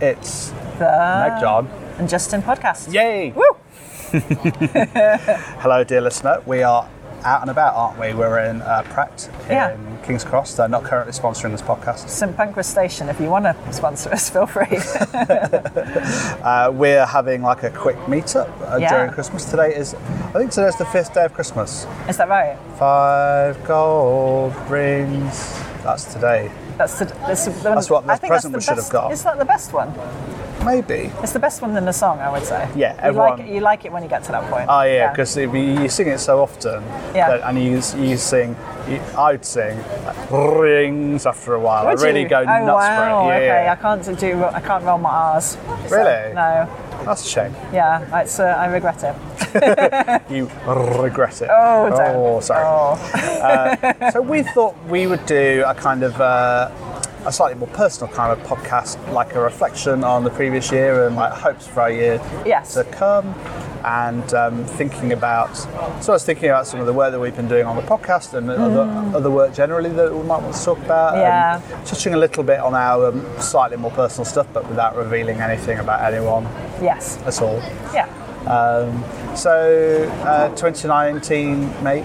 It's The Meg John. and Justin podcast. Yay! Woo! Hello, dear listener. We are out and about, aren't we? We're in uh, Pret Yeah. in King's Cross. They're not currently sponsoring this podcast. St Pancras Station. If you want to sponsor us, feel free. Uh, we're having like a quick meetup uh, Yeah. during Christmas. Today is, I think today's the fifth day of Christmas. Is that right? Five gold rings. That's today. That's the. That's, the, That's what think present that's should have best- got. Is that the best one? Maybe. It's the best one in the song, I would say. Yeah, You everyone- like it, you like it when you get to that point. Oh yeah, because you sing it so often, Yeah. that- and you you sing. You, I'd sing rings after a while. Would I really you? go oh, nuts wow, for it. Yeah, Okay, I can't do. I can't roll my R's. so, Really? no. That's a shame. Yeah, it's. Uh, I regret it. You regret it. Oh. Oh, sorry. Oh, So we thought we would do a kind of uh, a slightly more personal kind of podcast, like a reflection on the previous year and like hopes for our year Yes. to come. And um, thinking about, so I was thinking about some of the work that we've been doing on the podcast and other, other work generally that we might want to talk about. Mm. Yeah. And touching a little bit on our um, slightly more personal stuff, but without revealing anything about anyone yes. at all. Yeah. Um, so, uh, 2019, mate.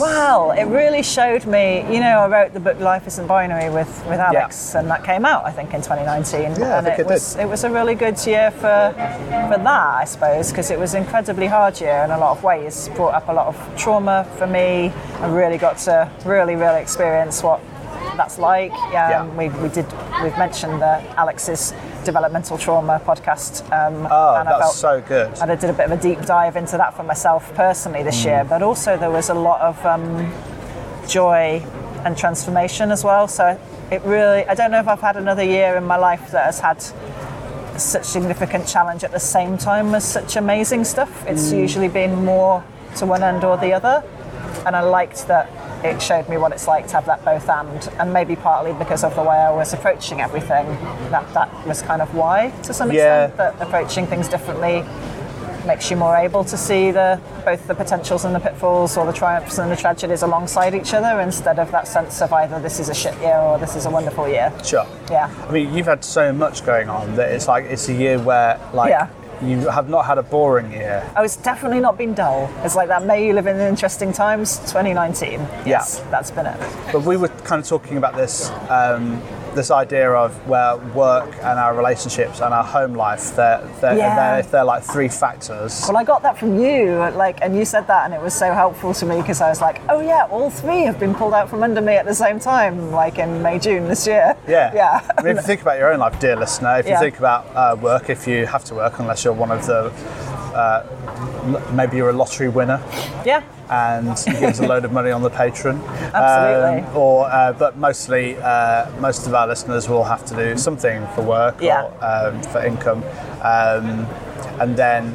Well, it really showed me. You know, I wrote the book "Life Isn't Binary" with with Alex, and that came out, I think, in 2019. Yeah, and it it was did. it was a really good year for for that, I suppose, because it was an incredibly hard year in a lot of ways. Brought up a lot of trauma for me. I really got to really, really experience what that's like. Yeah. Um, we, we did. We've mentioned the Alex's developmental trauma podcast. Um, Oh, and I that's felt- so good. and I did a bit of a deep dive into that for myself personally this year, but also there was a lot of um, joy and transformation as well. So it really, I don't know if I've had another year in my life that has had such significant challenge at the same time as such amazing stuff. It's usually been more to one end or the other, and I liked that it showed me what it's like to have that both and, and maybe partly because of the way I was approaching everything. That that was kind of why, to some Yeah. extent, that approaching things differently makes you more able to see the both the potentials and the pitfalls or the triumphs and the tragedies alongside each other instead of that sense of either this is a shit year or this is a wonderful year. Sure. Yeah. I mean, you've had so much going on that it's like it's a year where like Yeah. You have not had a boring year. Oh, it's definitely not been dull. It's like that May you live in interesting times, 2019. Yes, that's been it. But we were kind of talking about this um, this idea of where work and our relationships and our home life they're, they're, Yeah. they're, if they're like three factors. Well, I got that from you, like, and you said that, and it was so helpful to me because I was like, oh yeah, all three have been pulled out from under me at the same time, like in May, June this year. Yeah. Yeah. I mean, if you think about your own life, dear listener, if you Yeah. think about uh, work, if you have to work, unless you're one of the, uh, maybe you're a lottery winner Yeah. and you give us a load of money on the Patreon. Absolutely. Um, or, uh, but mostly, uh, most of our listeners will have to do something for work Yeah. or um, for income. Um, and then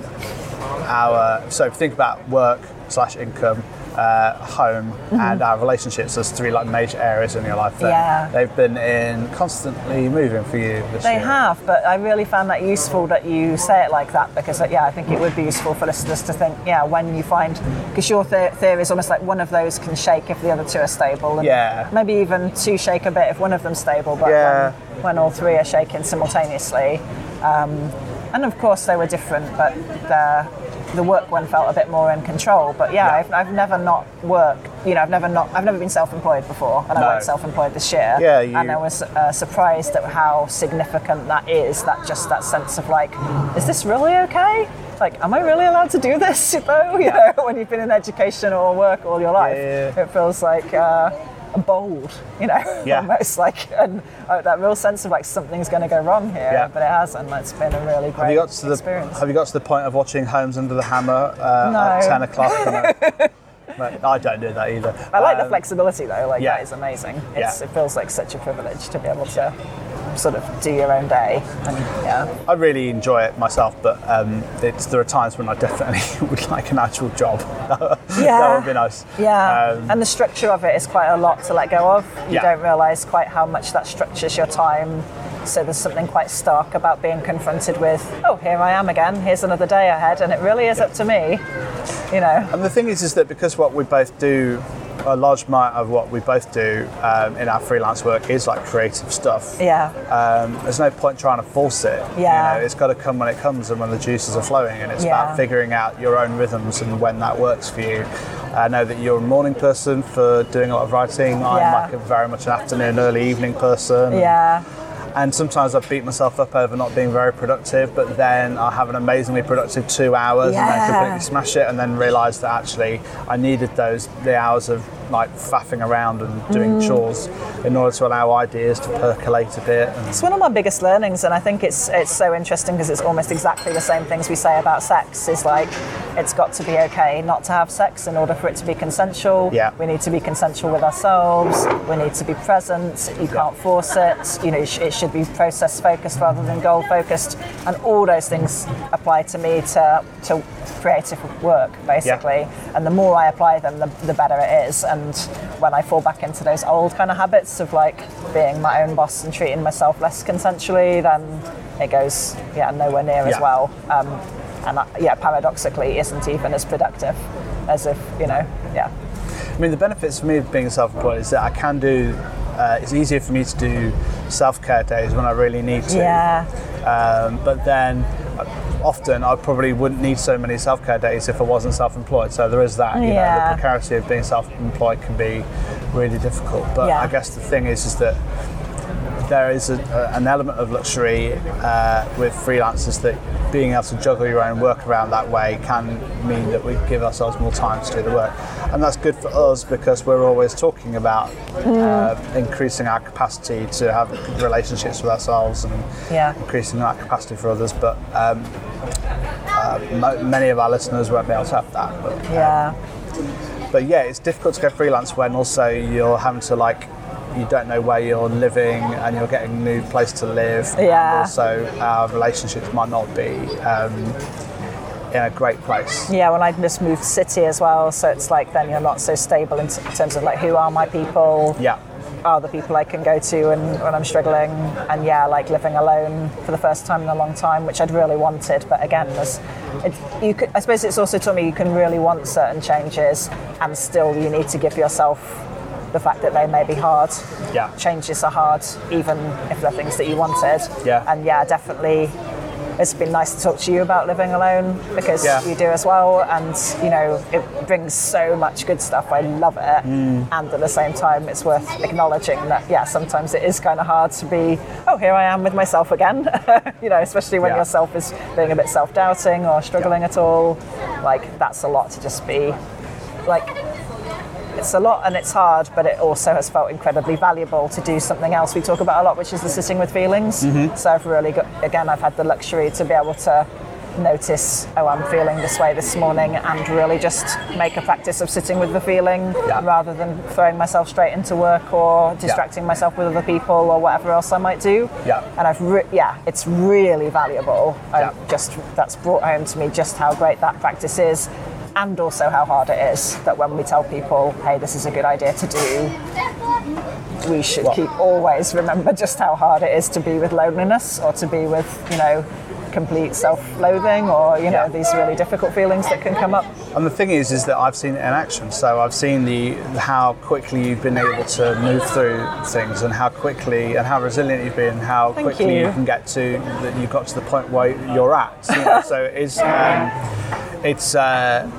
our, so if you think about work slash income, uh, home and our relationships as three like major areas in your life. then Mm-hmm. Yeah. They've been in constantly moving for you this They year. have, but I really found that useful that you say it like that because, uh, yeah, I think it would be useful for listeners to think, yeah, when you find, because your the- theory is almost like one of those can shake if the other two are stable, and Yeah. maybe even two shake a bit if one of them's stable, but Yeah. when, when all three are shaking simultaneously. Um, and of course, they were different, but the, the work one felt a bit more in control. But yeah, Yeah. I've, I've never not worked. You know, I've never not. I've never been self-employed before, and No. I went self-employed this year. Yeah, you- and I was uh, surprised at how significant that is. That just that sense of like, is this really okay? Like, am I really allowed to do this? Though, you know, when you've been in education or work all your life, Yeah, yeah. it feels like. Uh, bold, you know, Yeah. almost like and uh, that real sense of like something's going to go wrong here, Yeah. but it hasn't. It's been a really great Have you got to the experience. Have you got to the point of watching Homes Under the Hammer uh, No. at ten o'clock? But I don't do that either. I like the Um, flexibility though. Like yeah. that is amazing. It's, Yeah. It feels like such a privilege to be able to sort of do your own day. And yeah, I really enjoy it myself, but um, it's, there are times when I definitely would like an actual job. yeah. that would be nice. yeah. Um, and the structure of it is quite a lot to let go of. You Yeah. don't realise quite how much that structures your time. So there's something quite stark about being confronted with, oh, here I am again. Here's another day ahead, and it really is up to me. You know. And the thing is, is that because what we both do a large amount of what we both do um, in our freelance work is like creative stuff. Yeah. Um, there's no point trying to force it. Yeah. You know, it's got to come when it comes and when the juices are flowing, and it's Yeah. about figuring out your own rhythms and when that works for you. I know that you're a morning person for doing a lot of writing. I'm Yeah. like a very much an afternoon, early evening person. Yeah. And sometimes I beat myself up over not being very productive, but then I have an amazingly productive two hours and then completely smash it, and then realise that actually I needed those the hours of like faffing around and doing Mm. chores in order to allow ideas to percolate a bit. And It's one of my biggest learnings, and I think it's it's so interesting because it's almost exactly the same things we say about sex. Is like it's got to be okay not to have sex in order for it to be consensual. Yeah. We need to be consensual with ourselves. We need to be present. You can't force it. You know, it should be process focused rather than goal focused, and all those things apply to me to to creative work basically. And the more I apply them, the, the better it is. And when I fall back into those old kind of habits of like being my own boss and treating myself less consensually, then it goes yeah nowhere near as well. Um, and that, yeah, paradoxically, isn't even as productive as if you know yeah I mean, the benefits for me of being self-employed is that I can do. Uh, it's easier for me to do self-care days when I really need to. yeah Um, but then often I probably wouldn't need so many self-care days if I wasn't self-employed. So there is that. You know, Yeah. the precarity of being self-employed can be really difficult. But Yeah. I guess the thing is, is that there is a, a, an element of luxury uh, with freelancers that being able to juggle your own work around that way can mean that we give ourselves more time to do the work. And that's good for us because we're always talking about uh, increasing our capacity to have good relationships with ourselves and Yeah. increasing that capacity for others. But um, uh, mo- many of our listeners won't be able to have that. But, yeah but yeah, it's difficult to go freelance when also you're having to like you don't know where you're living and you're getting a new place to live. Yeah. And also, our relationships might not be um, in a great place. Yeah, when I just moved city as well, so it's like then you're not so stable in t- terms of like who are my people, Yeah. are the people I can go to and when I'm struggling, and yeah, like living alone for the first time in a long time, which I'd really wanted, but again, there's, it, you could, I suppose it's also taught me you can really want certain changes, and still you need to give yourself the fact that they may be hard. Yeah. Changes are hard, even if they're things that you wanted. Yeah. And yeah, definitely it's been nice to talk to you about living alone because Yeah. you do as well and you know it brings so much good stuff i love it Mm. and at the same time it's worth acknowledging that yeah sometimes it is kind of hard to be oh here i am with myself again you know especially when Yeah. yourself is being a bit self-doubting or struggling at all like that's a lot to just be like it's a lot and it's hard, but it also has felt incredibly valuable to do something else we talk about a lot, which is the sitting with feelings. Mm-hmm. So I've really got, again, I've had the luxury to be able to notice, oh, I'm feeling this way this morning, and really just make a practice of sitting with the feeling Yeah. rather than throwing myself straight into work or distracting myself with other people or whatever else I might do. Yeah. And I've, re- yeah, it's really valuable. Yeah. I just that's brought home to me just how great that practice is. And also how hard it is that when we tell people, hey, this is a good idea to do, we should Well- keep always remember just how hard it is to be with loneliness or to be with, you know, complete self-loathing or you know Yeah. these really difficult feelings that can come up. And the thing is, is that I've seen it in action. So I've seen the how quickly you've been able to move through things, and how quickly and how resilient you've been, how Thank quickly you. you. can get to that you got to the point where you're at. you know. so it's um, it's uh,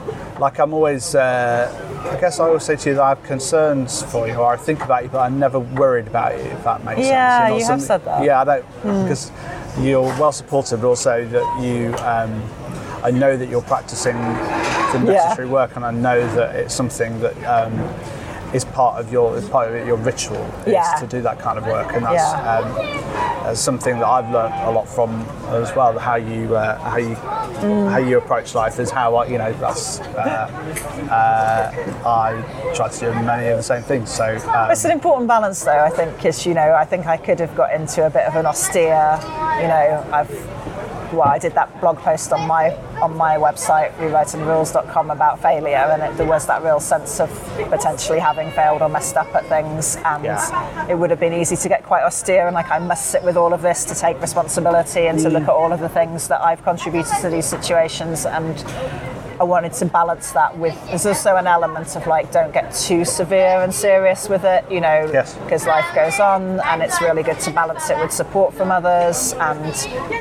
like I'm always. Uh, I guess I always say to you that I have concerns for you, or I think about you, but I'm never worried about you. If that makes sense. Yeah, not you have said that. Hmm. Yeah, I don't because you're well supported, but also that you. Um, I know that you're practicing the necessary work, and I know that it's something that um, is part of your is part of your ritual is Yeah. to do that kind of work, and that's, Yeah. um, that's something that I've learned a lot from as well. How you uh, how you Mm. how you approach life is how I you know that's uh, uh, I try to do many of the same things. So um, It's an important balance, though. I think, because you know, I think I could have got into a bit of an austere. You know, I've well, I did that blog post on my on my website, rewritingrules.com, about failure, and it, there was that real sense of potentially having failed or messed up at things, and Yeah. it would have been easy to get quite austere and like I must sit with all of this to take responsibility and to look at all of the things that I've contributed to these situations and I wanted to balance that with. There's also an element of like, don't get too severe and serious with it, you know, Yes. because life goes on, and it's really good to balance it with support from others, and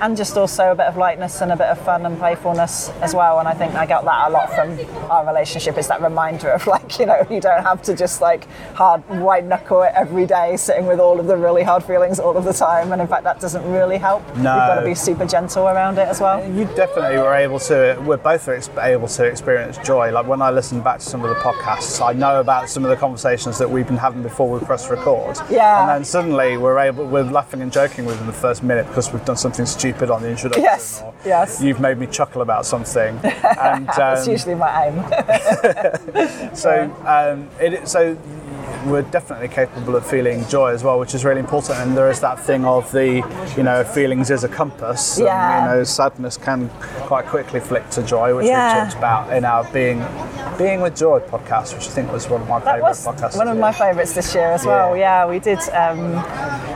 and just also a bit of lightness and a bit of fun and playfulness as well. And I think I got that a lot from our relationship. Is that reminder of like, you know, you don't have to just like hard white knuckle it every day, sitting with all of the really hard feelings all of the time. And in fact, that doesn't really help. No. You've got to be super gentle around it as well. You definitely were able to. We're both ex- able to experience joy. Like when I listen back to some of the podcasts, I know about some of the conversations that we've been having before we press record. Yeah. And then suddenly we're able, we're laughing and joking within the first minute because we've done something stupid on the introduction. Yes, yes. You've made me chuckle about something. And That's um, usually my aim. so um, it, so we're definitely capable of feeling joy as well, which is really important. And there is that thing of the, you know, feelings is a compass. Yeah. And, you know, sadness can quite quickly flick to joy, which Yeah. we talked about in our being being with joy podcast, which I think was one of my That favourite was podcasts. one of my favourites this year as well. Yeah. Yeah, we did, um,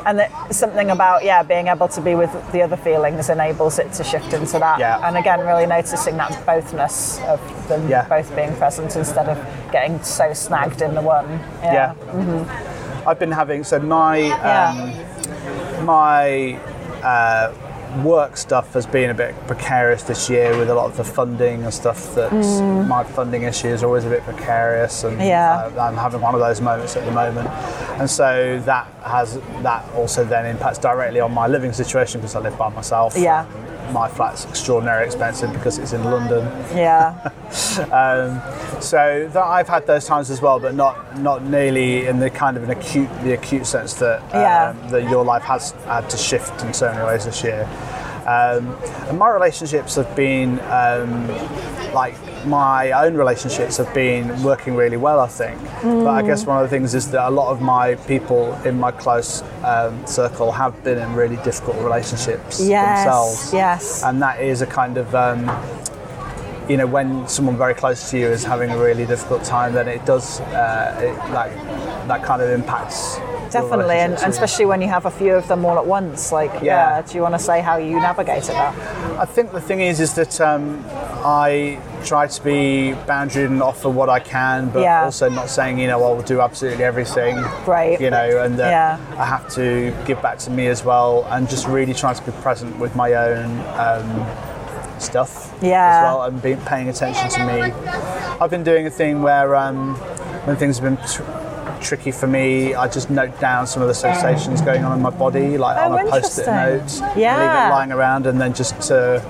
and it, something about yeah being able to be with the other feelings enables it to shift into that. Yeah. And again, really noticing that bothness of them Yeah. both being present instead of getting so snagged in the one. Yeah. Mm-hmm. I've been having so my Yeah. um, my uh, work stuff has been a bit precarious this year with a lot of the funding and stuff. That my funding issue is always a bit precarious, and Mm. Yeah. uh, I'm having one of those moments at the moment. And so that has that also then impacts directly on my living situation because I live by myself. Yeah. My flat's extraordinarily expensive because it's in London. Yeah. Um, so that I've had those times as well, but not not nearly in the kind of an acute the acute sense that um, Yeah. that your life has had to shift in so many ways this year. Um, and my relationships have been um, like my own relationships have been working really well, I think. But I guess one of the things is that a lot of my people in my close um, circle have been in really difficult relationships Yes, themselves. yes. And that is a kind of um, you know, when someone very close to you is having a really difficult time, then it does, uh, it, like, that kind of impacts. Definitely, and, and especially when you have a few of them all at once. Like, yeah. Yeah. do you want to say how you navigated that? I think the thing is, is that um, I try to be boundary and offer what I can, but Yeah. also not saying, you know, I will do absolutely everything. Right. You know, and that Yeah. I have to give back to me as well, and just really trying to be present with my own um, stuff Yeah. as well, and be, paying attention to me. I've been doing a thing where um, when things have been tricky for me, I just note down some of the sensations going on in my body, like Oh, on a post-it note, Yeah. leave it lying around, and then just to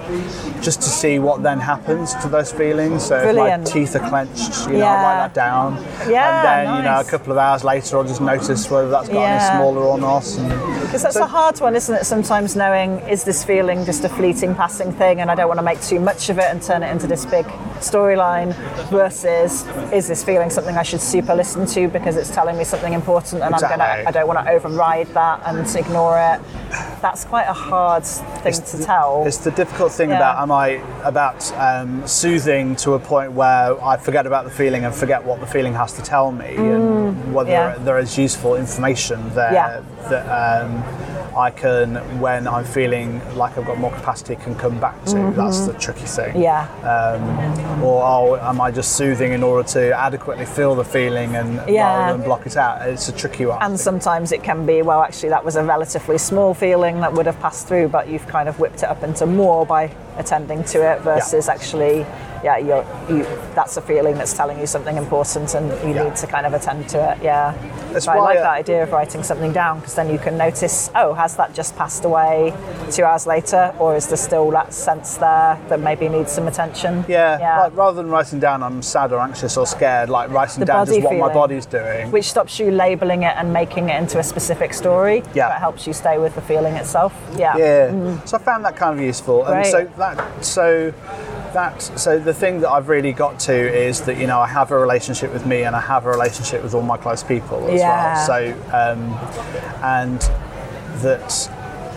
just to see what then happens to those feelings. So Brilliant. if my teeth are clenched, you know, I Yeah. write that down, Yeah, and then you know a couple of hours later, I'll just notice whether that's got Yeah. any smaller or not. And Because that's So- a hard one, isn't it? Sometimes knowing is this feeling just a fleeting, passing thing, and I don't want to make too much of it and turn it into this big storyline. Versus, is this feeling something I should super listen to because it's telling me something important, and I'm gonna, I don't want to override that and ignore it. That's quite a hard thing to tell. It's the difficult thing Yeah. about am I about um, soothing to a point where I forget about the feeling and forget what the feeling has to tell me, and whether Mm. yeah. there is useful information there Yeah. that um, I can, when I'm feeling like I've got more capacity, can come back to. That's the tricky thing. Mm-hmm. yeah. Um, or oh, am I just soothing in order to adequately feel the feeling and Yeah. rather than block it out? It's a tricky one. And sometimes it can be, well, actually, that was a relatively small feeling that would have passed through, but you've kind of whipped it up into more by attending to it versus actually, yeah, you're, you, that's a feeling that's telling you something important and you Yeah. need to kind of attend to it. Yeah. That's So I like uh, that idea of writing something down because then you can notice, oh, has that just passed away two hours later, or is there still that sense there that maybe needs some attention? yeah, Yeah. Like, rather than writing down I'm sad or anxious or scared, like writing The down just what my body's doing. which stops you labeling it and making it into a specific story. Yeah. But helps you stay with the feeling itself. Yeah. Yeah. So I found that kind of useful. And so that so that so the thing that I've really got to is that you know I have a relationship with me and I have a relationship with all my close people as Yeah. well. So um, and that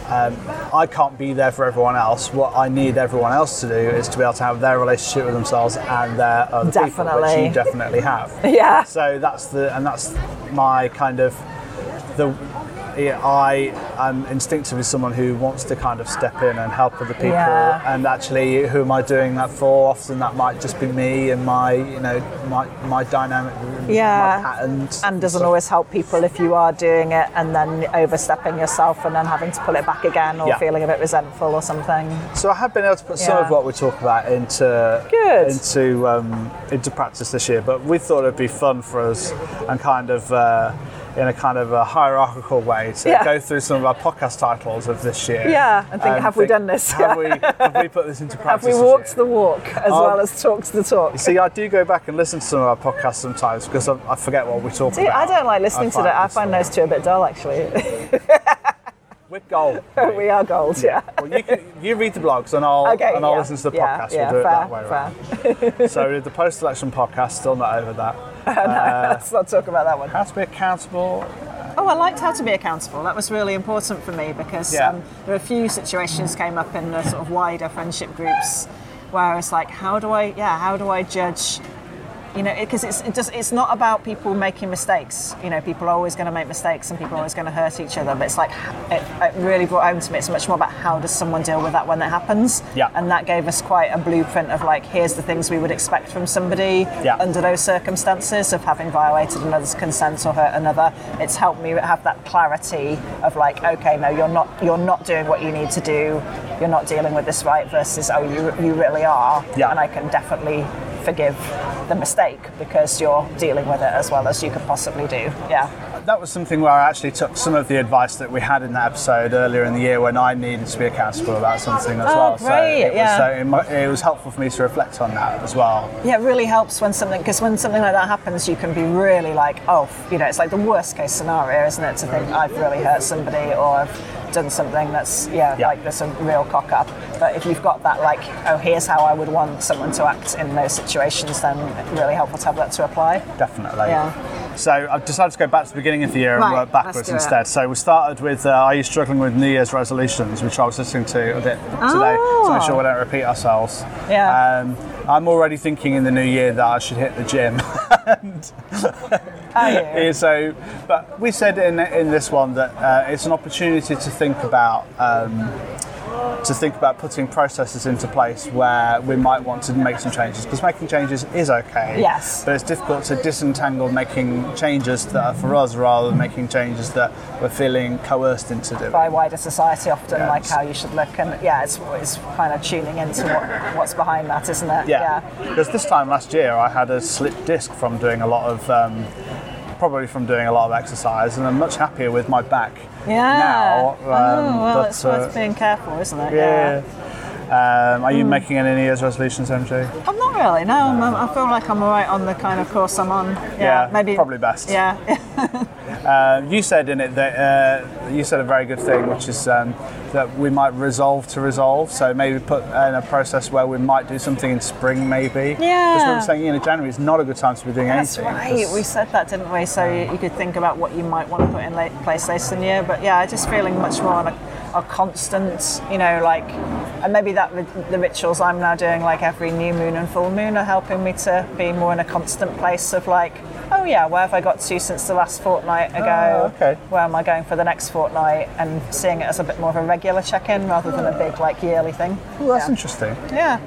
um, I can't be there for everyone else. What I need everyone else to do is to be able to have their relationship with themselves and their other people, which you definitely have. Yeah. So that's the and that's my kind of the yeah, I am instinctively someone who wants to kind of step in and help other people. Yeah. And actually, who am I doing that for? Often that might just be me and my, you know, my my dynamic, Yeah. my patterns. and doesn't always help people if you are doing it and then overstepping yourself and then having to pull it back again or Yeah. feeling a bit resentful or something. So I have been able to put some of what we talk about into Good. into um, into practice this year, but we thought it'd be fun for us and kind of. Uh, in a kind of a hierarchical way to Yeah. go through some of our podcast titles of this year. Yeah, and think, have we done this? Have we have we put this into practice? Have we walked the walk as Um, well as talked the talk? See, I do go back and listen to some of our podcasts sometimes because I, I forget what we talk See, about. I don't like listening to that. I find those two a bit dull, actually. We're gold. we are gold, yeah. well, you, can, you read the blogs and I'll Okay, and I'll yeah. listen to the Yeah, podcast. yeah, we'll do it that way. Around. so the post-election podcast. Still not over that. Let's not talk about that one. How to be accountable. Oh, I liked how to be accountable. That was really important for me because Yeah. um, there were a few situations came up in the sort of wider friendship groups where it's like, how do I, yeah, how do I judge? You know, because it's it just it's not about people making mistakes. You know, people are always going to make mistakes and people are always going to hurt each other. But it's like it, it really brought home to me. It's much more about how does someone deal with that when that happens. Yeah. And that gave us quite a blueprint of like, here's the things we would expect from somebody Yeah. under those circumstances of having violated another's consent or hurt another. It's helped me have that clarity of like, okay, no, you're not you're not doing what you need to do. You're not dealing with this right versus oh, you you really are. Yeah. And I can definitely forgive the mistake because you're dealing with it as well as you could possibly do. Yeah. That was something where I actually took some of the advice that we had in that episode earlier in the year when I needed to be accountable about something as Oh, well. great, so it yeah. was, so it, it was helpful for me to reflect on that as well. Yeah, it really helps when something because when something like that happens, you can be really like, oh, you know, it's like the worst case scenario, isn't it? To think I've really hurt somebody or I've done something that's yeah, Yeah. like there's a real cock up. But if you've got that like, oh, here's how I would want someone to act in those situations, then really helpful to have that to apply. Definitely. Yeah. So I've decided to go back to the beginning of the year and work backwards instead. So we started with uh, Are you struggling with New Year's resolutions, which I was listening to a bit today to make sure we don't repeat ourselves. Oh. Yeah. Um, I'm already thinking in the new year that I should hit the gym. Yeah. Yeah, so, but we said in in this one that uh, it's an opportunity to think about um, to think about putting processes into place where we might want to make some changes because making changes is okay. Yes. But it's difficult to disentangle making changes that are for us rather than making changes that we're feeling coerced into doing. By wider society, often Yeah. like how you should look, and yeah, it's, it's kind of tuning into what, what's behind that, isn't it? Yeah. Because this time last year I had a slipped disc from doing a lot of. Um, Probably from doing a lot of exercise, and I'm much happier with my back Yeah. now. um, oh, well, but, it's worth uh, being careful, isn't it? Yeah. Um, Hmm. are you making any New Year's resolutions, MJ? I'm not really. No, I'm, I feel like I'm all right on the kind of course I'm on. Yeah, Yeah, maybe probably best. Yeah, Uh, you said in it that uh, you said a very good thing, which is um, that we might resolve to resolve. So maybe put in a process where we might do something in spring, maybe. Yeah. Because we were saying, you know, January is not a good time to be doing that's anything. Right. We said that, didn't we? So you, you could think about what you might want to put in la- place later in the year. But yeah, I just feeling much more on a, a constant, you know, like, and maybe that the rituals I'm now doing, like every new moon and full moon, are helping me to be more in a constant place of like, oh yeah, where have I got to since the last fortnight ago? Oh, okay. Where am I going for the next fortnight? And seeing it as a bit more of a regular check-in rather than a big like yearly thing. Ooh, that's yeah. interesting. Yeah.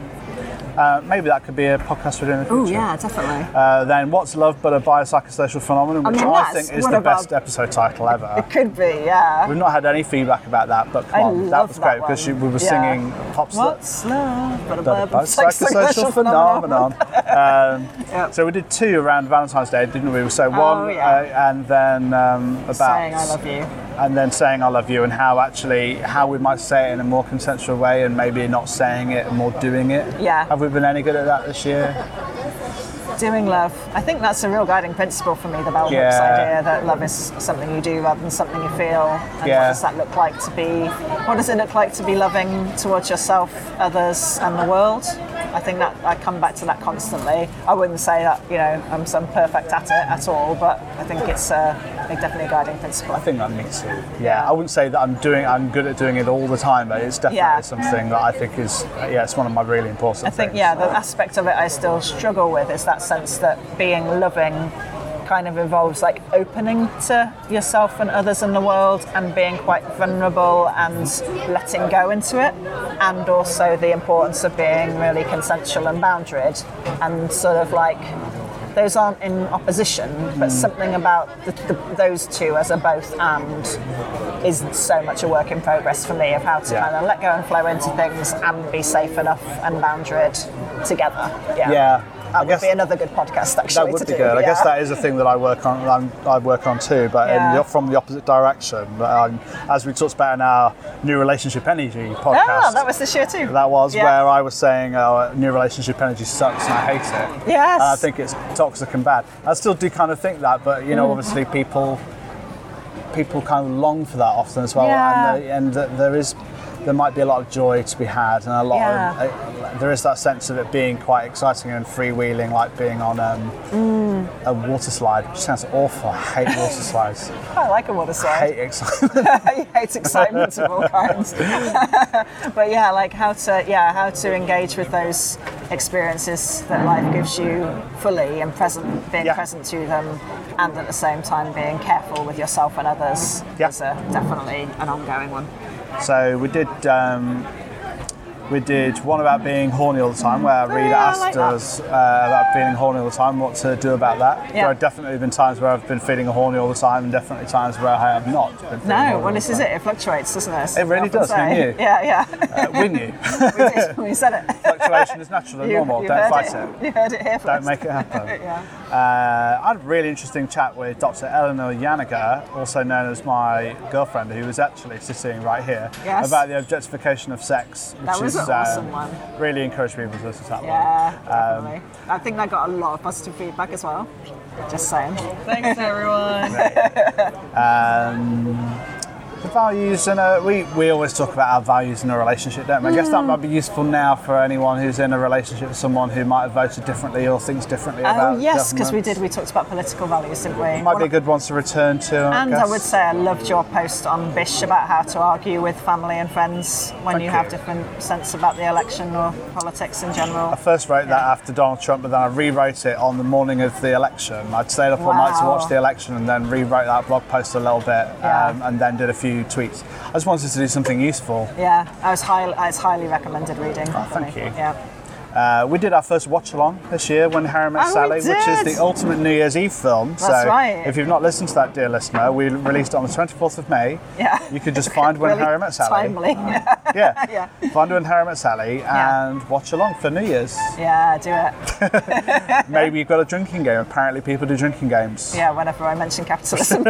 Uh, maybe that could be a podcast we're doing in the Oh yeah, definitely. Uh, then, what's love but a biopsychosocial phenomenon, I which mean, I, think is the of our- best episode title ever. Could be, yeah. We've not had any feedback about that, but come I on, that was that great because we were Yeah. singing pop What's love but a of phenomenon. um, Yep. So we did two around Valentine's Day, didn't we? So one, Oh, yeah. uh, and then um, about Saying I love you. and then saying I love you, and how actually how we might say it in a more consensual way, and maybe not saying it and more doing it. Yeah. Have been any good at that this year? Doing love. I think that's a real guiding principle for me, the bell hooks Yeah. idea that love is something you do rather than something you feel. And Yeah. what does that look like to be what does it look like to be loving towards yourself, others and the world? I think that I come back to that constantly. I wouldn't say that, you know, I'm some perfect at it at all, but I think it's uh, definitely a guiding principle. I think that needs to. Yeah, I wouldn't say that I'm doing. I'm good at doing it all the time, but it's definitely Yeah. something that I think is. Yeah, it's one of my really important. I think things. yeah, the aspect of it I still struggle with is that sense that being loving kind of involves like opening to yourself and others in the world and being quite vulnerable and letting go into it, and also the importance of being really consensual and boundaried, and sort of like those aren't in opposition, but hmm. something about the, the, those two as a both and is so much a work in progress for me of how to Yeah. kind of let go and flow into things and be safe enough and boundaried together. Yeah. Yeah, That I would be another good podcast actually that would be do. good. I guess that is a thing that I work on. I'm, I work on too, but in Yeah. the, from the opposite direction. Um, as we talked about in our new relationship energy podcast. Ah, that was this year too. That was Yeah. where I was saying uh, new relationship energy sucks and I hate it. Yes. And I think it's toxic and bad. I still do kind of think that, but Mm. you know, obviously people people kind of long for that often as well, Yeah. and, and th- there is there might be a lot of joy to be had, and a lot Yeah. of uh, there is that sense of it being quite exciting and freewheeling, like being on um, Mm. a water slide, which sounds awful. I hate water slides. I like a water I slide. hate excitement. I hate excitement of all kinds. but yeah, like how to yeah how to engage with those experiences that life gives you fully and present, being Yeah. present to them, and at the same time being careful with yourself and others Yeah. is a, definitely an ongoing one. So we did um, we did one about being horny all the time, where Oh, yeah, asked like us uh, about being horny all the time, what to do about that. Yeah. There have definitely been times where I've been feeling horny all the time, and definitely times where I have not. Been No, well this is time. it. It fluctuates, doesn't it? It really does, who knew? Yeah, yeah. Uh, we knew. we did. We said it. Fluctuation is natural and You- normal. Don't fight it. it. You heard it here first. Don't make it happen. yeah. Uh, I had a really interesting chat with Dr. Eleanor Yanaga, also known as my girlfriend, who was actually sitting right here, Yes. about the objectification of sex, which That was is an awesome um, one. really encouraged people to listen to that one. Yeah, Um, definitely. I think I got a lot of positive feedback as well. Just saying. Thanks, everyone. Um, the values and uh, we we always talk about our values in a relationship, don't we? I guess Mm. that might be useful now for anyone who's in a relationship with someone who might have voted differently or thinks differently about. Oh yes, because we did. We talked about political values, didn't we? Might One be a good one to return to. I And I would say I loved your post on Bish about how to argue with family and friends when Thank you have you. different sense about the election or politics in general. I first wrote that after Donald Trump, but then I rewrote it on the morning of the election. I'd stayed up all night to watch the election and then rewrote that blog post a little bit Yeah. um, and then did a few tweets. I just wanted to do something useful. Yeah, I was highly, I was highly recommended reading. Oh, thank me. you. Yeah. Uh, we did our first watch along this year when Harry Met Oh, Sally, which is the ultimate New Year's Eve film. so That's right. if you've not listened to that, dear listener, we released it on the 24th of May. Yeah. You could just find when Really Harry Met Sally. Timely. Yeah. Yeah. Find when Harry Met Sally Yeah. and watch along for New Year's. yeah, do it. Maybe you've got a drinking game. Apparently, people do drinking games. Yeah, whenever I mention capitalism.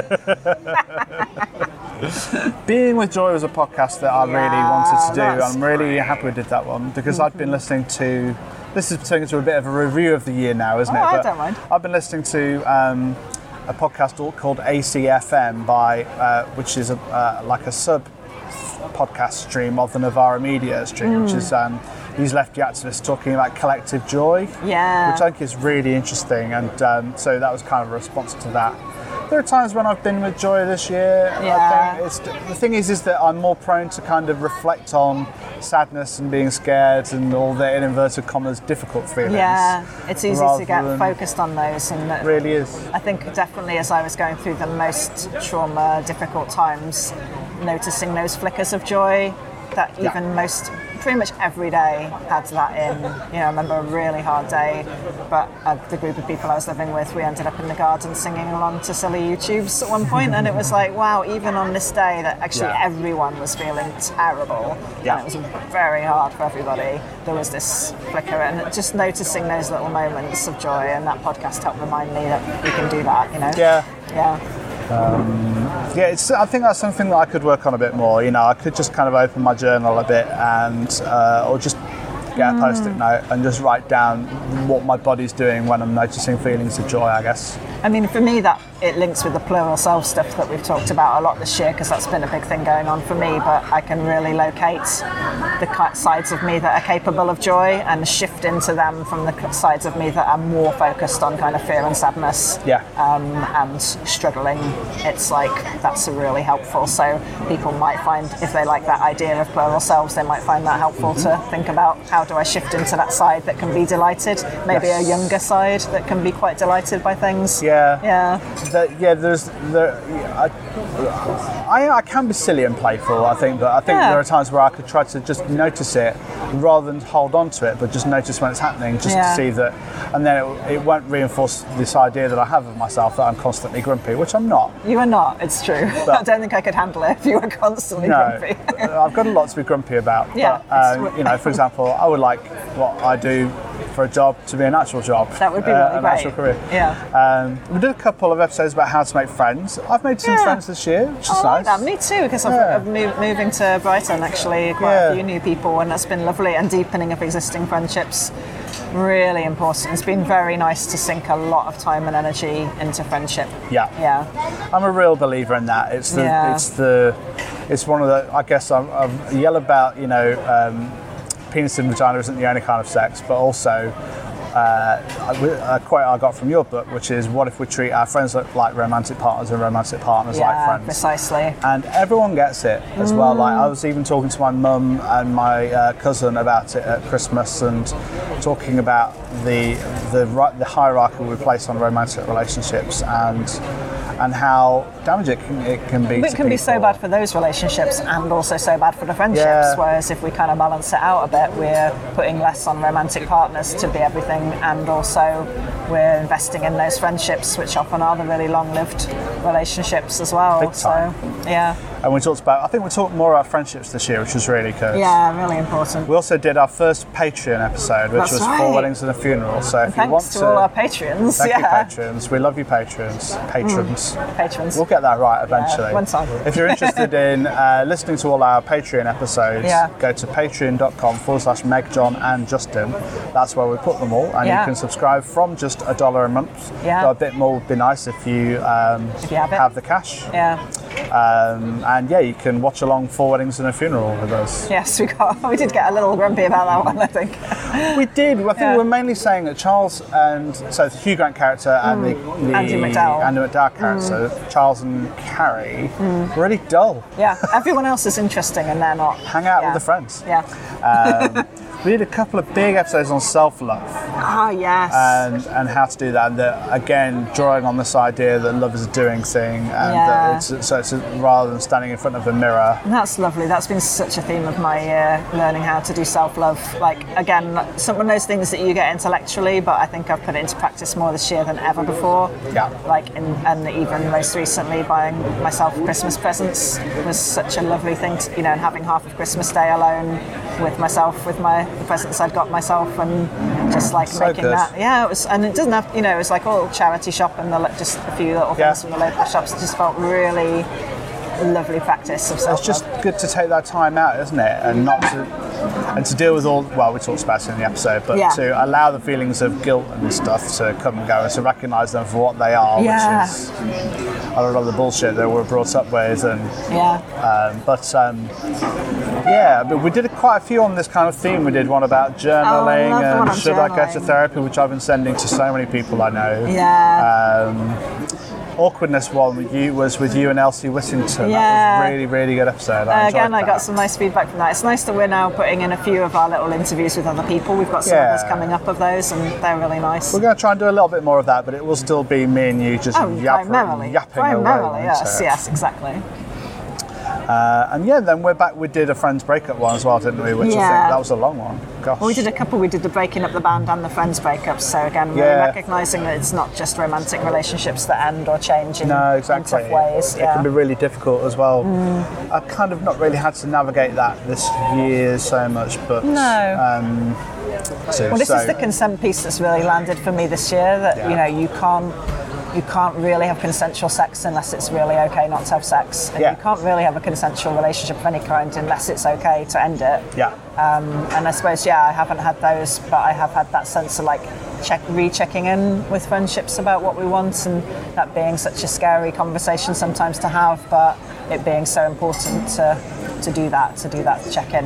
Being with Joy was a podcast that I really wanted to do. I'm really happy we did that one because I'd been listening to. This is turning into a bit of a review of the year now, isn't Oh, it? I don't mind. I've been listening to um, a podcast called ACFM by, uh, which is a, uh, like a sub podcast stream of the Novara Media stream, which is Mm. um, these lefty activists talking about collective joy. Yeah. Which I think is really interesting, and um, so that was kind of a response to that. There are times when I've been with Joy this year. Yeah. I think it's, the thing is, is that I'm more prone to kind of reflect on sadness and being scared and all the in inverted commas difficult feelings. yeah, it's easy to get focused on those. And that- It really is. I think definitely as I was going through the most trauma, difficult times, noticing those flickers of joy that Yeah. even most, pretty much every day had that in. You know, I remember a really hard day, but uh, the group of people I was living with, we ended up in the garden singing along to silly YouTubes at one point, and it was like, wow, even on this day that actually Yeah. everyone was feeling terrible, Yeah. and it was very hard for everybody, there was this flicker, and just noticing those little moments of joy, and that podcast helped remind me that we can do that, you know? Yeah. Yeah. Yeah, it's, I think that's something that I could work on a bit more. You know, I could just kind of open my journal a bit and, uh, or just get a post-it note and just write down what my body's doing when I'm noticing feelings of joy. I guess. I mean, for me, that it links with the plural self stuff that we've talked about a lot this year because that's been a big thing going on for me. But I can really locate the sides of me that are capable of joy and shift into them from the sides of me that are more focused on kind of fear and sadness. Yeah. um, and struggling, it's like that's really helpful. So people might find, if they like that idea of plural selves, they might find that helpful to think about how do I shift into that side that can be delighted? Maybe Yes. a younger side that can be quite delighted by things. Yeah. Yeah. That, yeah, there's there. I, I, I can be silly and playful, I think, but I think Yeah. there are times where I could try to just notice it rather than hold on to it, but just notice when it's happening, just Yeah. to see that, and then it, it won't reinforce this idea that I have of myself that I'm constantly grumpy, which I'm not. You are not, it's true. But- I don't think I could handle it if you were constantly No, grumpy. I've got a lot to be grumpy about. Yeah, but, um, you know, for example, I would like what I do for a job to be an actual job. That would be uh, really an great. actual career. Yeah. Um, we did a couple of episodes about how to make friends. I've made some Yeah. friends this year, which is I like nice. that. Me too, because Yeah. I've, I've moved, moving to Brighton actually, quite Yeah. a few new people, and that's been lovely. And deepening of existing friendships, really important. It's been very nice to sink a lot of time and energy into friendship. Yeah. Yeah. I'm a real believer in that. It's the, it's the, it's one of the. I guess I'm, I'm yell about you know, um, penis and vagina isn't the only kind of sex, but also. Uh, a- quote I got from your book, which is, "What if we treat our friends like- romantic partners and romantic partners like friends?" precisely. and everyone gets it as well. Like I was even talking to my mum and my uh, cousin about it at Christmas, and talking about the the the hierarchy we place on romantic relationships and and how damaging it can, it can be. It can be so bad for those relationships and also so bad for the friendships. Yeah. Whereas if we kind of balance it out a bit, we're putting less on romantic partners to be everything, and also we're investing in those friendships, which often are the really long-lived relationships as well. So yeah, And we talked about. I think we talked more about friendships this year, which was really good. yeah, really important. We also did our first Patreon episode, which That's was right. four weddings and a funeral. So if you want Thanks to all our patrons. thank you patrons. We love you patrons. Patrons. patrons. We'll get that right eventually. one time. if you're interested in uh, listening to all our Patreon episodes, Yeah. go to patreon.com forward slash Meg, John, and Justin. That's where we put them all. And Yeah. you can subscribe from just a dollar a month. Yeah. Though a bit more would be nice if you, um, If you have it. the cash. Yeah. Um, and yeah, you can watch along Four Weddings and a Funeral with us. Yes, we got. We did get a little grumpy about that one. I think. We did. I think Yeah. we're mainly saying that Charles and so the Hugh Grant character and the, the Mm. Andie MacDowell. Mm. Andie MacDowell character, Charles and Carrie, really dull. Yeah, everyone else is interesting, and they're not. Hang out Yeah. with the friends. Yeah. We did a couple of big episodes on self-love Ah, yes. and and how to do that. And that, again, drawing on this idea that love is a doing thing, and Yeah. it's, so it's a, rather than standing in front of a mirror. That's lovely. That's been such a theme of my year, learning how to do self love. Like, again, some of those things that you get intellectually, but I think I've put it into practice more this year than ever before. Yeah. Like, in, and even most recently, buying myself Christmas presents was such a lovely thing, to, you know, and having half of Christmas Day alone with myself, with my presents I'd got myself, and just like So making good. that. Yeah, it was, and it doesn't have, you know, it was like all charity shop and the, just a few little things from the local shops. It just felt really lovely practice of self It's just good to take that time out, isn't it? And not to and to deal with all well, we talked about it in the episode, but Yeah. to allow the feelings of guilt and stuff to come and go and to recognise them for what they are, Yeah. which is a lot of the bullshit that we're brought up with and Yeah. um, but um, yeah, but we did quite a few on this kind of theme. We did one about journaling love the one and should I go to therapy, which I've been sending to so many people I know. Yeah. Um, awkwardness one with you was with you and Elsie Whittington. Yeah. That was a really, really good episode. I Uh, again, I got some nice feedback from that. It's nice that we're now putting in a few of our little interviews with other people. We've got some Yeah. others coming up of those, and they're really nice. We're going to try and do a little bit more of that, but it will still be me and you just Oh, yapper- primarily. yapping primarily, away. yes, yes, exactly. Uh, and yeah, then we're back. We did a friends breakup one as well, didn't we? Which I Yeah. think that was a long one. Gosh. Well, we did a couple. We did the breaking up the band and the friends breakups. So again, really Yeah. recognizing that it's not just romantic relationships that end or change in, No, in exactly. tough ways. It yeah. Mm. can be really difficult as well. I've kind of not really had to navigate that this year so much, but No. Um, so, Well, this so- is the consent piece that's really landed for me this year. That you know you can't you can't really have consensual sex unless it's really okay not to have sex, and Yeah. you can't really have a consensual relationship of any kind unless it's okay to end it. yeah. Um, and I suppose yeah, I haven't had those, but I have had that sense of like check rechecking in with friendships about what we want, and that being such a scary conversation sometimes to have, but it being so important to to do that, to do that check in.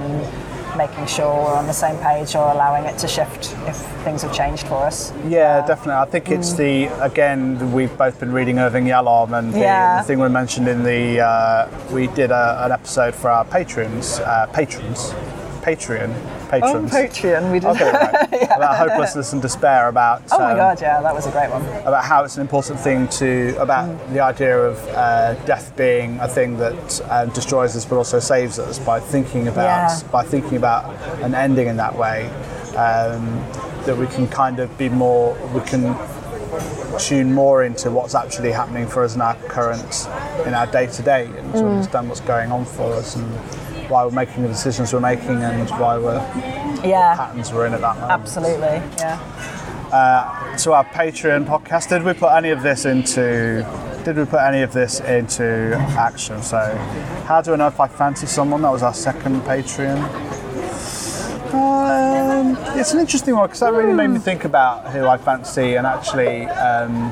Making sure we're on the same page or allowing it to shift if things have changed for us. Yeah, definitely. I think Mm. it's the again we've both been reading Irvin Yalom, and the, Yeah. the thing we mentioned in the uh, we did a, an episode for our patrons, uh, patrons, Patreon On patrons. Patreon, we did. Okay, right. About hopelessness and despair, about oh my um, god, yeah, that was a great one. about how it's an important thing to about Mm. the idea of uh, death being a thing that uh, destroys us but also saves us by thinking about Yeah. by thinking about an ending in that way um, that we can kind of be more we can tune more into what's actually happening for us in our current in our day to day and Mm. to understand what's going on for us and why we're making the decisions we're making and why we're Yeah, patterns we're in at that moment. absolutely. Yeah. to our Patreon podcast. Did we put any of this into? Did we put any of this into action? So, how do I know if I fancy someone? That was our second Patreon. Um, it's an interesting one because that really made me think about who I fancy and actually um,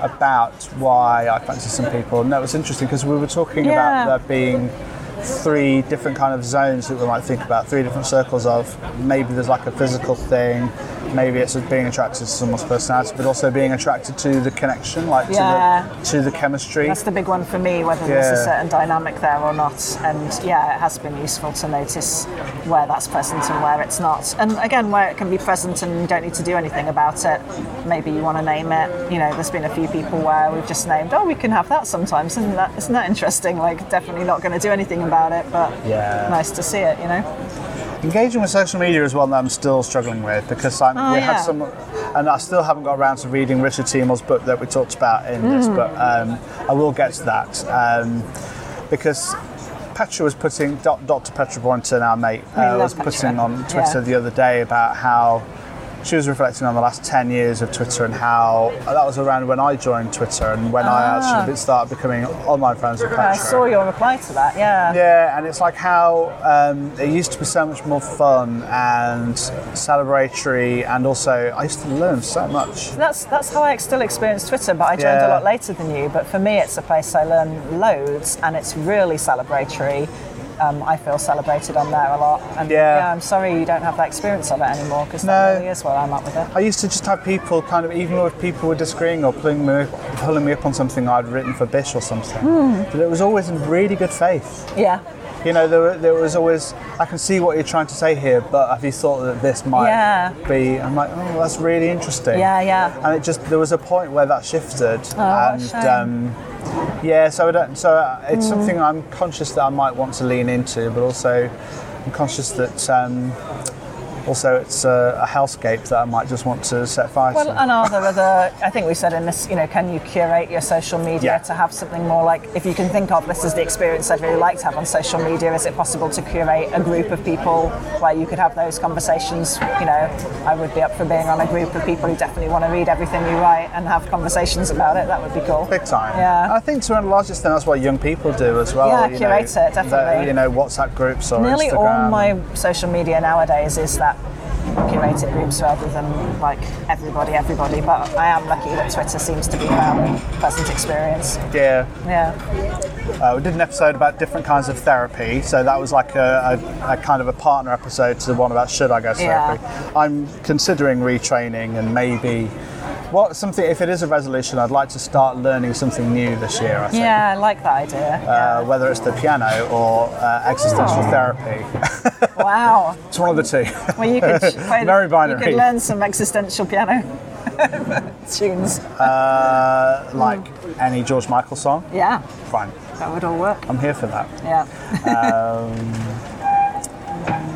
about why I fancy some people. And that was interesting because we were talking Yeah. about there being three different kind of zones that we might think about, three different circles of maybe there's like a physical thing, maybe it's being attracted to someone's personality, but also being attracted to the connection, like Yeah. to the to the chemistry. That's the big one for me, whether there's a certain dynamic there or not. And yeah, it has been useful to notice where that's present and where it's not. And again, where it can be present and you don't need to do anything about it. Maybe you want to name it. You know, there's been a few people where we've just named, oh, we can have that sometimes. Isn't that, isn't that interesting? Like, definitely not going to do anything about it, but Yeah. nice to see it, you know? Engaging with social media is one that I'm still struggling with because I'm, Oh, we yeah. had some, and I still haven't got around to reading Richard Seymour's book that we talked about in this, Mm. but um, I will get to that um, because Petra was putting, Dr. Petra Boynton, our mate, uh, was putting on Twitter Yeah. the other day about how she was reflecting on the last 10 years of Twitter and how that was around when I joined Twitter and when I actually started becoming online friends with Petra. Ah. I saw your reply to that, yeah. Yeah, and it's like how um, it used to be so much more fun and celebratory, and also I used to learn so much. That's that's how I still experience Twitter, but I joined Yeah. a lot later than you. But for me, it's a place I learn loads, and it's really celebratory. Um, I feel celebrated on there a lot, and Yeah. I'm sorry you don't have that experience of it anymore because No. that really is where I'm at with it. I used to just have people kind of, even if people were disagreeing or pulling me, pulling me up on something I'd written for Bish or something, Hmm. but it was always in really good faith. Yeah, You know, there, there was always, I can see what you're trying to say here, but have you thought that this might Yeah. be? I'm like, oh, that's really interesting. yeah, yeah. and it just there was a point where that shifted Oh, and um, yeah so I don't, so uh, it's something I'm conscious that I might want to lean into but also I'm conscious that um, also it's uh, a, a hellscape that I might just want to set fire Well, to and are there other? I think we said in this, you know, can you curate your social media Yeah. to have something more like? If you can think of this as the experience I'd really like to have on social media, is it possible to curate a group of people where you could have those conversations? You know, I would be up for being on a group of people who definitely want to read everything you write and have conversations about it. That would be cool. big time Yeah. I think to a large extent that's what young people do as well Yeah, curate know, it, definitely. that, you know WhatsApp groups or Nearly Instagram all my social media nowadays is that curated groups rather than like everybody, everybody. But I am lucky that Twitter seems to be a pleasant experience. yeah Yeah. Uh, we did an episode about different kinds of therapy, so that was like a, a, a kind of a partner episode to the one about should I go to Yeah. therapy. I'm considering retraining and maybe what something if it is a resolution, I'd like to start learning something new this year. I think. Yeah, I like that idea. Uh, whether it's the piano or uh, existential Oh. therapy, wow. it's one of the two. Well, you could play, Very You binary. could learn some existential piano tunes. Uh, like any George Michael song, Yeah, fine. that would all work. I'm here for that. Yeah.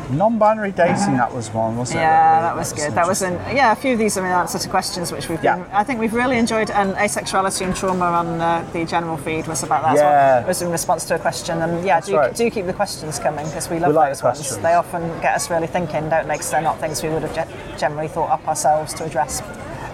Non-binary dating, that was one, wasn't it? Yeah, that was good. was That was in yeah a few of these are in answer to questions which we've been. Yeah. I think we've really enjoyed. And asexuality and trauma on uh, the general feed was about that. as well. Yeah. it was in response to a question. And yeah, do, right. do keep the questions coming because we love We like those the ones. questions. They often get us really thinking, don't they? Because they're not things we would have ge- generally thought up ourselves to address.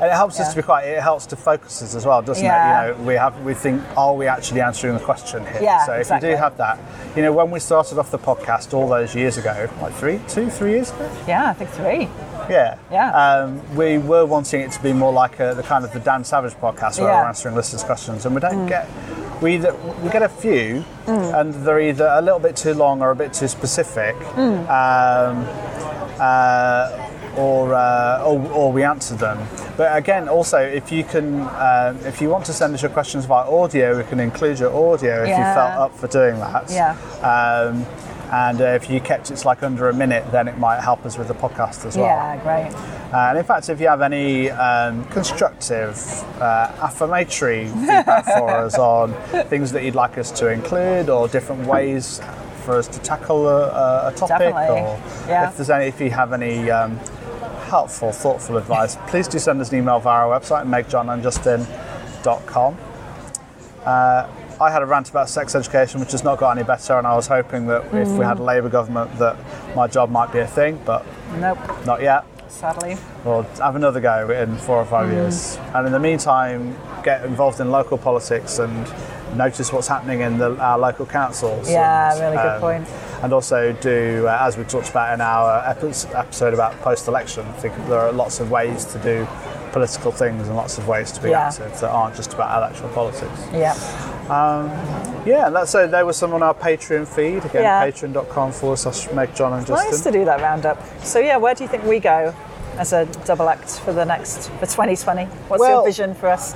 And it helps us to be quite. It helps to focus us as well, doesn't Yeah. it? You know, we have we think, are we actually answering the question here? Yeah, so if exactly. you do have that, you know, when we started off the podcast all those years ago, like three, two, three years ago, Yeah, I think three. yeah, Yeah. um, we were wanting it to be more like a, the kind of the Dan Savage podcast where Yeah. Mm. we're answering listeners' questions, and we don't get. We either we get a few, and they're either a little bit too long or a bit too specific. Mm. Um, uh, or, uh, or or we answer them. But again, also if you can, um, if you want to send us your questions via audio, we can include your audio if you felt up for doing that. Yeah. Um, And uh, if you kept it like under a minute, then it might help us with the podcast as well. Yeah, great. Uh, and in fact, if you have any um, constructive, uh, affirmatory feedback for us on things that you'd like us to include or different ways for us to tackle a, a topic, Definitely. or Yeah. if there's any, if you have any um, helpful, thoughtful advice, please do send us an email via our website, megjohnandjustin.com. Uh, I had a rant about sex education, which has not got any better, and I was hoping that if we Mm. had a Labour government, that my job might be a thing, but Nope, not yet. sadly. We'll have another go in four or Mm. five years. And in the meantime, get involved in local politics and notice what's happening in the, our local councils. Yeah, and, really good point. And also do, uh, as we talked about in our episode about post-election, I think there are lots of ways to do political things and lots of ways to be Yeah. active that aren't just about electoral politics. Yeah. Yeah, and that's so there was some on our Patreon feed again, Yeah. patreon.com forward slash Meg-John and Justin. Nice to do that roundup. So yeah, where do you think we go as a double act for the next for 2020? What's Well- your vision for us?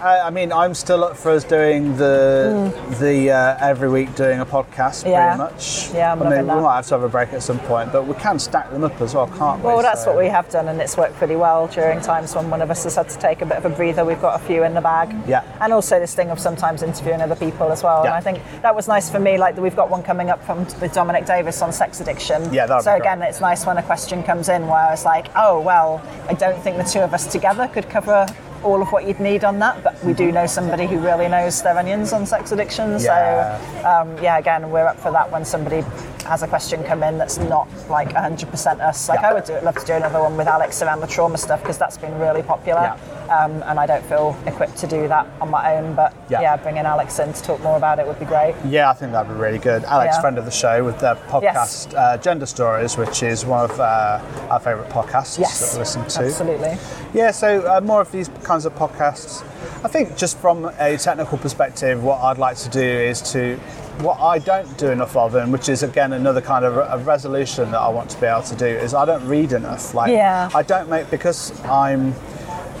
I, I mean, I'm still up for us doing the the uh, every week doing a podcast, Mm. Yeah. pretty much. Yeah, I'm I mean, loving we might have to have a break at some point, but we can stack them up as well, can't we? Well, that's So- what we have done, and it's worked pretty well during times when one of us has had to take a bit of a breather. We've got a few in the bag. Yeah. And also this thing of sometimes interviewing other people as well. Yeah. And I think that was nice for me. Like we've got one coming up from with Dominic Davies on sex addiction. Yeah, that'd So again, it's nice when a question comes in where it's like, oh well, I don't think the two of us together could cover all of what you'd need on that, but we do know somebody who really knows their onions on sex addiction. Yeah. So um, yeah, again, we're up for that when somebody has a question come in that's not like 100% us. Like Yeah. I would do, love to do another one with Alex around the trauma stuff because that's been really popular. Um, and I don't feel equipped to do that on my own. But Yeah. yeah. bringing Alex in to talk more about it would be great. Yeah, I think that'd be really good. Alex, Yeah. friend of the show, with their podcast uh, Gender Stories, which is one of uh, our favourite podcasts Yes, that we listen to. absolutely. Yeah, so uh, more of these kinds of podcasts. I think just from a technical perspective, what I'd like to do is to what I don't do enough of, and which is again another kind of a resolution that I want to be able to do, is I don't read enough. Like Yeah. I don't make because I'm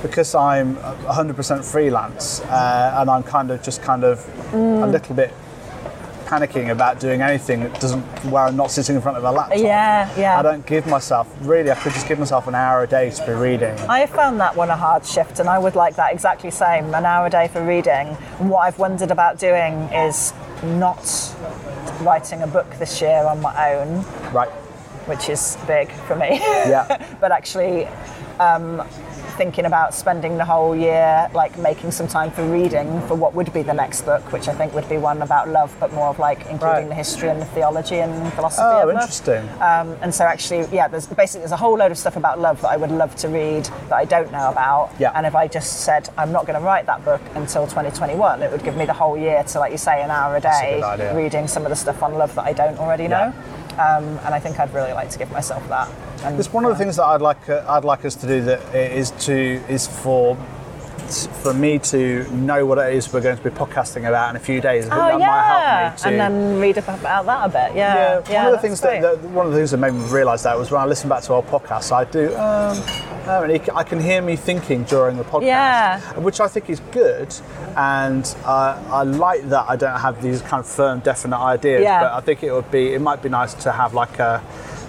because I'm 100% freelance, uh, and I'm kind of just kind of a little bit panicking about doing anything that doesn't where I'm not sitting in front of a laptop. Yeah, yeah. I don't give myself really. I could just give myself an hour a day to be reading. I have found that one a hard shift, and I would like that exactly same an hour a day for reading. What I've wondered about doing is not writing a book this year on my own, Right. which is big for me. Yeah. but actually um, thinking about spending the whole year like making some time for reading for what would be the next book, which I think would be one about love, but more of like including Right. the history and the theology and philosophy Oh, interesting. Um, and so actually, yeah, there's basically there's a whole load of stuff about love that I would love to read that I don't know about. Yeah. And if I just said I'm not going to write that book until 2021, it would give me the whole year to, like you say, an hour a a day idea. reading some of the stuff on love that I don't already Yeah. know. Um, and I think I'd really like to give myself that. And, It's one of the things that I'd like uh, I'd like us to do that is to is for for me to know what it is we're going to be podcasting about in a few days. I think Oh that yeah, might help me to and then read up about that a bit. Yeah, Yeah, yeah. one of the things that, that one of the things that made me realise that was when I listened back to our podcast, I do. Um, I, mean, I can hear me thinking during the podcast, Yeah. which I think is good, and uh, I like that I don't have these kind of firm, definite ideas. Yeah. But I think it would be, it might be nice to have like a,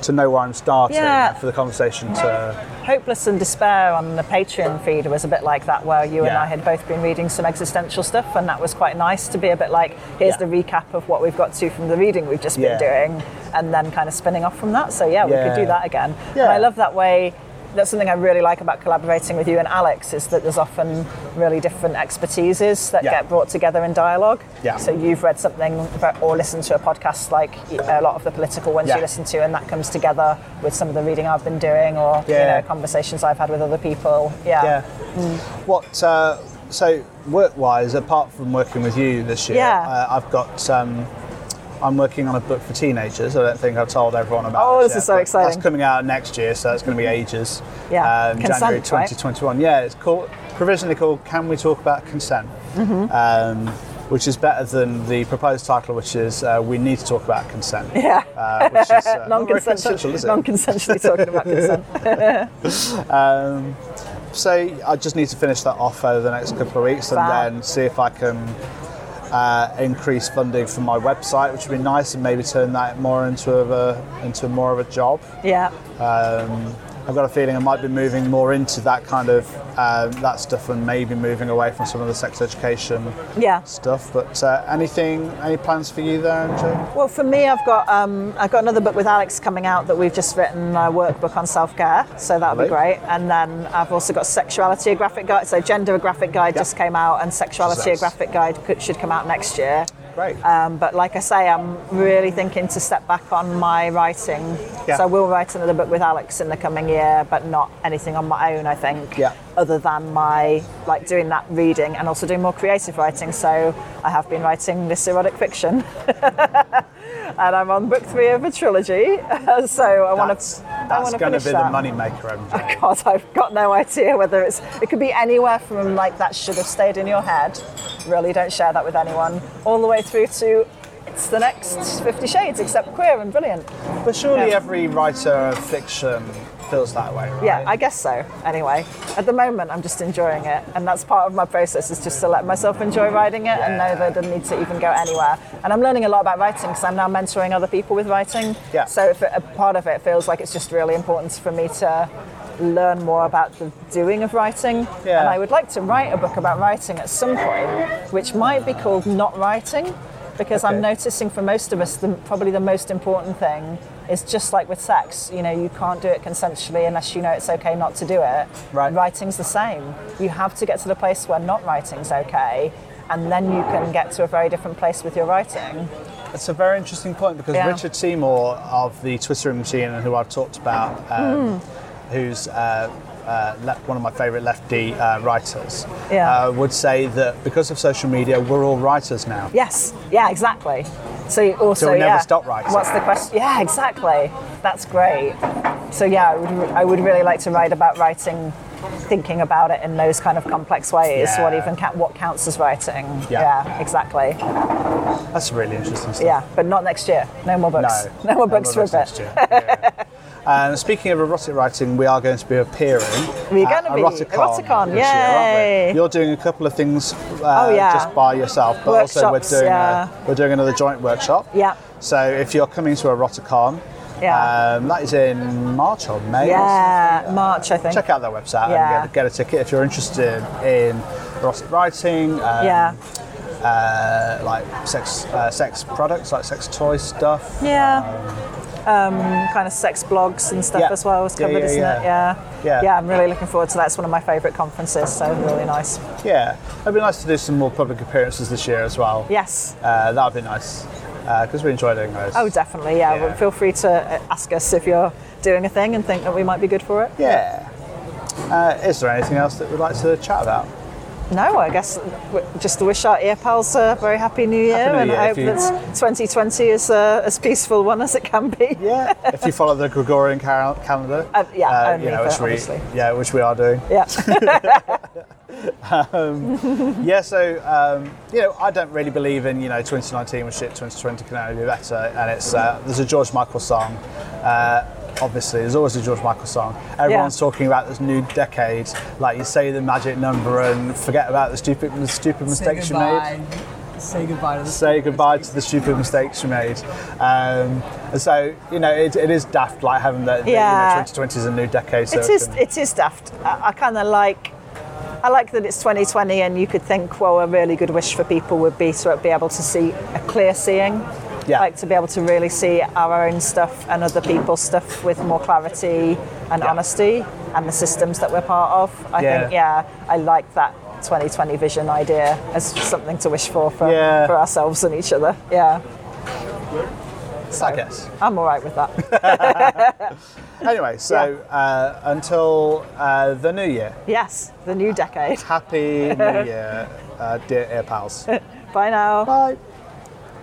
to know where I'm starting Yeah. for the conversation to. Hopeless and Despair on the Patreon feed was a bit like that, where you and I had both been reading some existential stuff, and that was quite nice to be a bit like, here's Yeah. the recap of what we've got to from the reading we've just been doing, and then kind of spinning off from that. So yeah, we could do that again. Yeah. I love that way. That's something I really like about collaborating with you and Alex is that there's often really different expertises that Yeah. get brought together in dialogue. Yeah. So you've read something about- or listened to a podcast like a lot of the political ones Yeah. you listen to, and that comes together with some of the reading I've been doing or you know conversations I've had with other people. Yeah. Yeah. What? Uh, so work-wise, apart from working with you this year, Yeah. uh, I've got. Um, I'm working on a book for teenagers. I don't think I've told everyone about. Oh, this yet, so exciting. That's coming out next year, so it's going to be ages. Yeah. Um, January Consent, right? 2021. Yeah, it's called provisionally called "Can We Talk About Consent," Mm-hmm. um, which is better than the proposed title, which is uh, "We Need to Talk About Consent." Yeah. Uh, which is uh, Non-consensual, is it? non-consensually talking about consent. Um, so I just need to finish that off over the next couple of weeks and then see if I can uh, increased funding for my website, which would be nice, and maybe turn that more into a into more of a job. Yeah. Um, I've got a feeling I might be moving more into that kind of uh, that stuff, and maybe moving away from some of the sex education Yeah. stuff. But uh, anything, any plans for you there, Andrew? Well, for me, I've got um, I've got another book with Alex coming out that we've just written a workbook on self care, so that'll be great. And then I've also got sexuality a graphic guide. So gender a graphic guide Yeah. just came out, and sexuality a graphic guide could, should come out next year. Um, but like I say, I'm really thinking to step back on my writing. Yeah. So I will write another book with Alex in the coming year, but not anything on my own. I think. Yeah. Other than my like doing that reading and also doing more creative writing. So I have been writing this erotic fiction. And I'm on book three of a trilogy, so I want to. That's going to be that. the money maker, MJ. God, I've got no idea whether it's. It could be anywhere from like that should have stayed in your head. Really, don't share that with anyone. All the way through to it's the next Fifty Shades, except queer and brilliant. But surely Yeah. every writer of fiction feels that way, right? Yeah, I guess so. Anyway, at the moment, I'm just enjoying it, and that's part of my process is just to let myself enjoy writing it and know that I don't need to even go anywhere. And I'm learning a lot about writing because I'm now mentoring other people with writing. Yeah. So if it, a part of it feels like it's just really important for me to learn more about the doing of writing. Yeah. And I would like to write a book about writing at some point, which might be called Not Writing. Because I'm noticing for most of us, the, probably the most important thing is just like with sex. You know, you can't do it consensually unless you know it's okay not to do it. Right. Writing's the same. You have to get to the place where not writing's okay, and then you can get to a very different place with your writing. It's a very interesting point because Yeah. Richard Seymour of the Twittering Machine, and who I've talked about, um, Hmm. who's uh, uh, one of my favourite lefty uh, writers, Yeah. uh, would say that because of social media, we're all writers now. Yes, yeah, exactly. So you also, So we never yeah, stop writing. What's the question? Yeah, exactly. That's great. So yeah, I would, I would really like to write about writing, thinking about it in those kind of complex ways. What even ca- what counts as writing? Yeah. exactly. That's really interesting stuff. Yeah, but not next year. No more books. No, No, more books for a books next bit. year. And speaking of erotic writing, we are going to be appearing. We're at gonna be. Eroticon, Eroticon, this year, aren't we? You're doing a couple of things uh, Oh, yeah. just by yourself, but also we're doing yeah. a, we're doing another joint workshop. Yeah. So if you're coming to Eroticon, Yeah. um, that is in March or May. or Yeah, March I think. Check out their website Yeah. and get, get a ticket if you're interested in erotic writing. Um, Yeah, Uh, like sex, uh, sex products, like sex toy stuff. yeah. Um, kind of sex blogs and stuff Yeah. as well was covered, yeah, isn't it? yeah. Yeah. Yeah. I'm really looking forward to that. It's one of my favourite conferences, so really nice. Yeah, it'd be nice to do some more public appearances this year as well. Yes. Uh, that would be nice because we enjoy doing those. Oh, definitely. Yeah. Yeah. Well, feel free to uh, ask us if you're doing a thing and think that we might be good for it. Yeah. Uh, is there anything else that we'd like to chat about? No, I guess just to wish our ear pals a very happy new year Happy New and Year, I hope you- that 2020 is a as peaceful one as it can be. Yeah. if you follow the Gregorian cal- calendar. Uh, yeah, only you know, for- which we, obviously. yeah, which we are doing. Yeah. Yeah, so um, you know, I don't really believe in you know 2019 was shit, 2020 can only be better, and it's uh, there's a George Michael song. Obviously, there's always a George Michael song. Everyone's talking about this new decade, like you say the magic number and forget about the stupid, the stupid mistakes you made. Say goodbye to the Say goodbye to the stupid mistakes you made. Um, and so you know, it, it is daft, like having that. Yeah. You know, 2020 is a new decade. So It is. can- It is daft. I, I kind of like. I like that it's 2020, and you could think, well, a really good wish for people would be to be able to see a clear seeing. Yeah. Like to be able to really see our own stuff and other people's stuff with more clarity and Yeah. honesty, and the systems that we're part of. I Yeah. think, yeah, I like that 2020 vision idea as something to wish for for, Yeah. for ourselves and each other. Yeah, So I guess. I'm all right with that. Anyway, so uh, until uh, the new year, yes, the new decade. happy new year, uh, dear air pals. Bye now. Bye.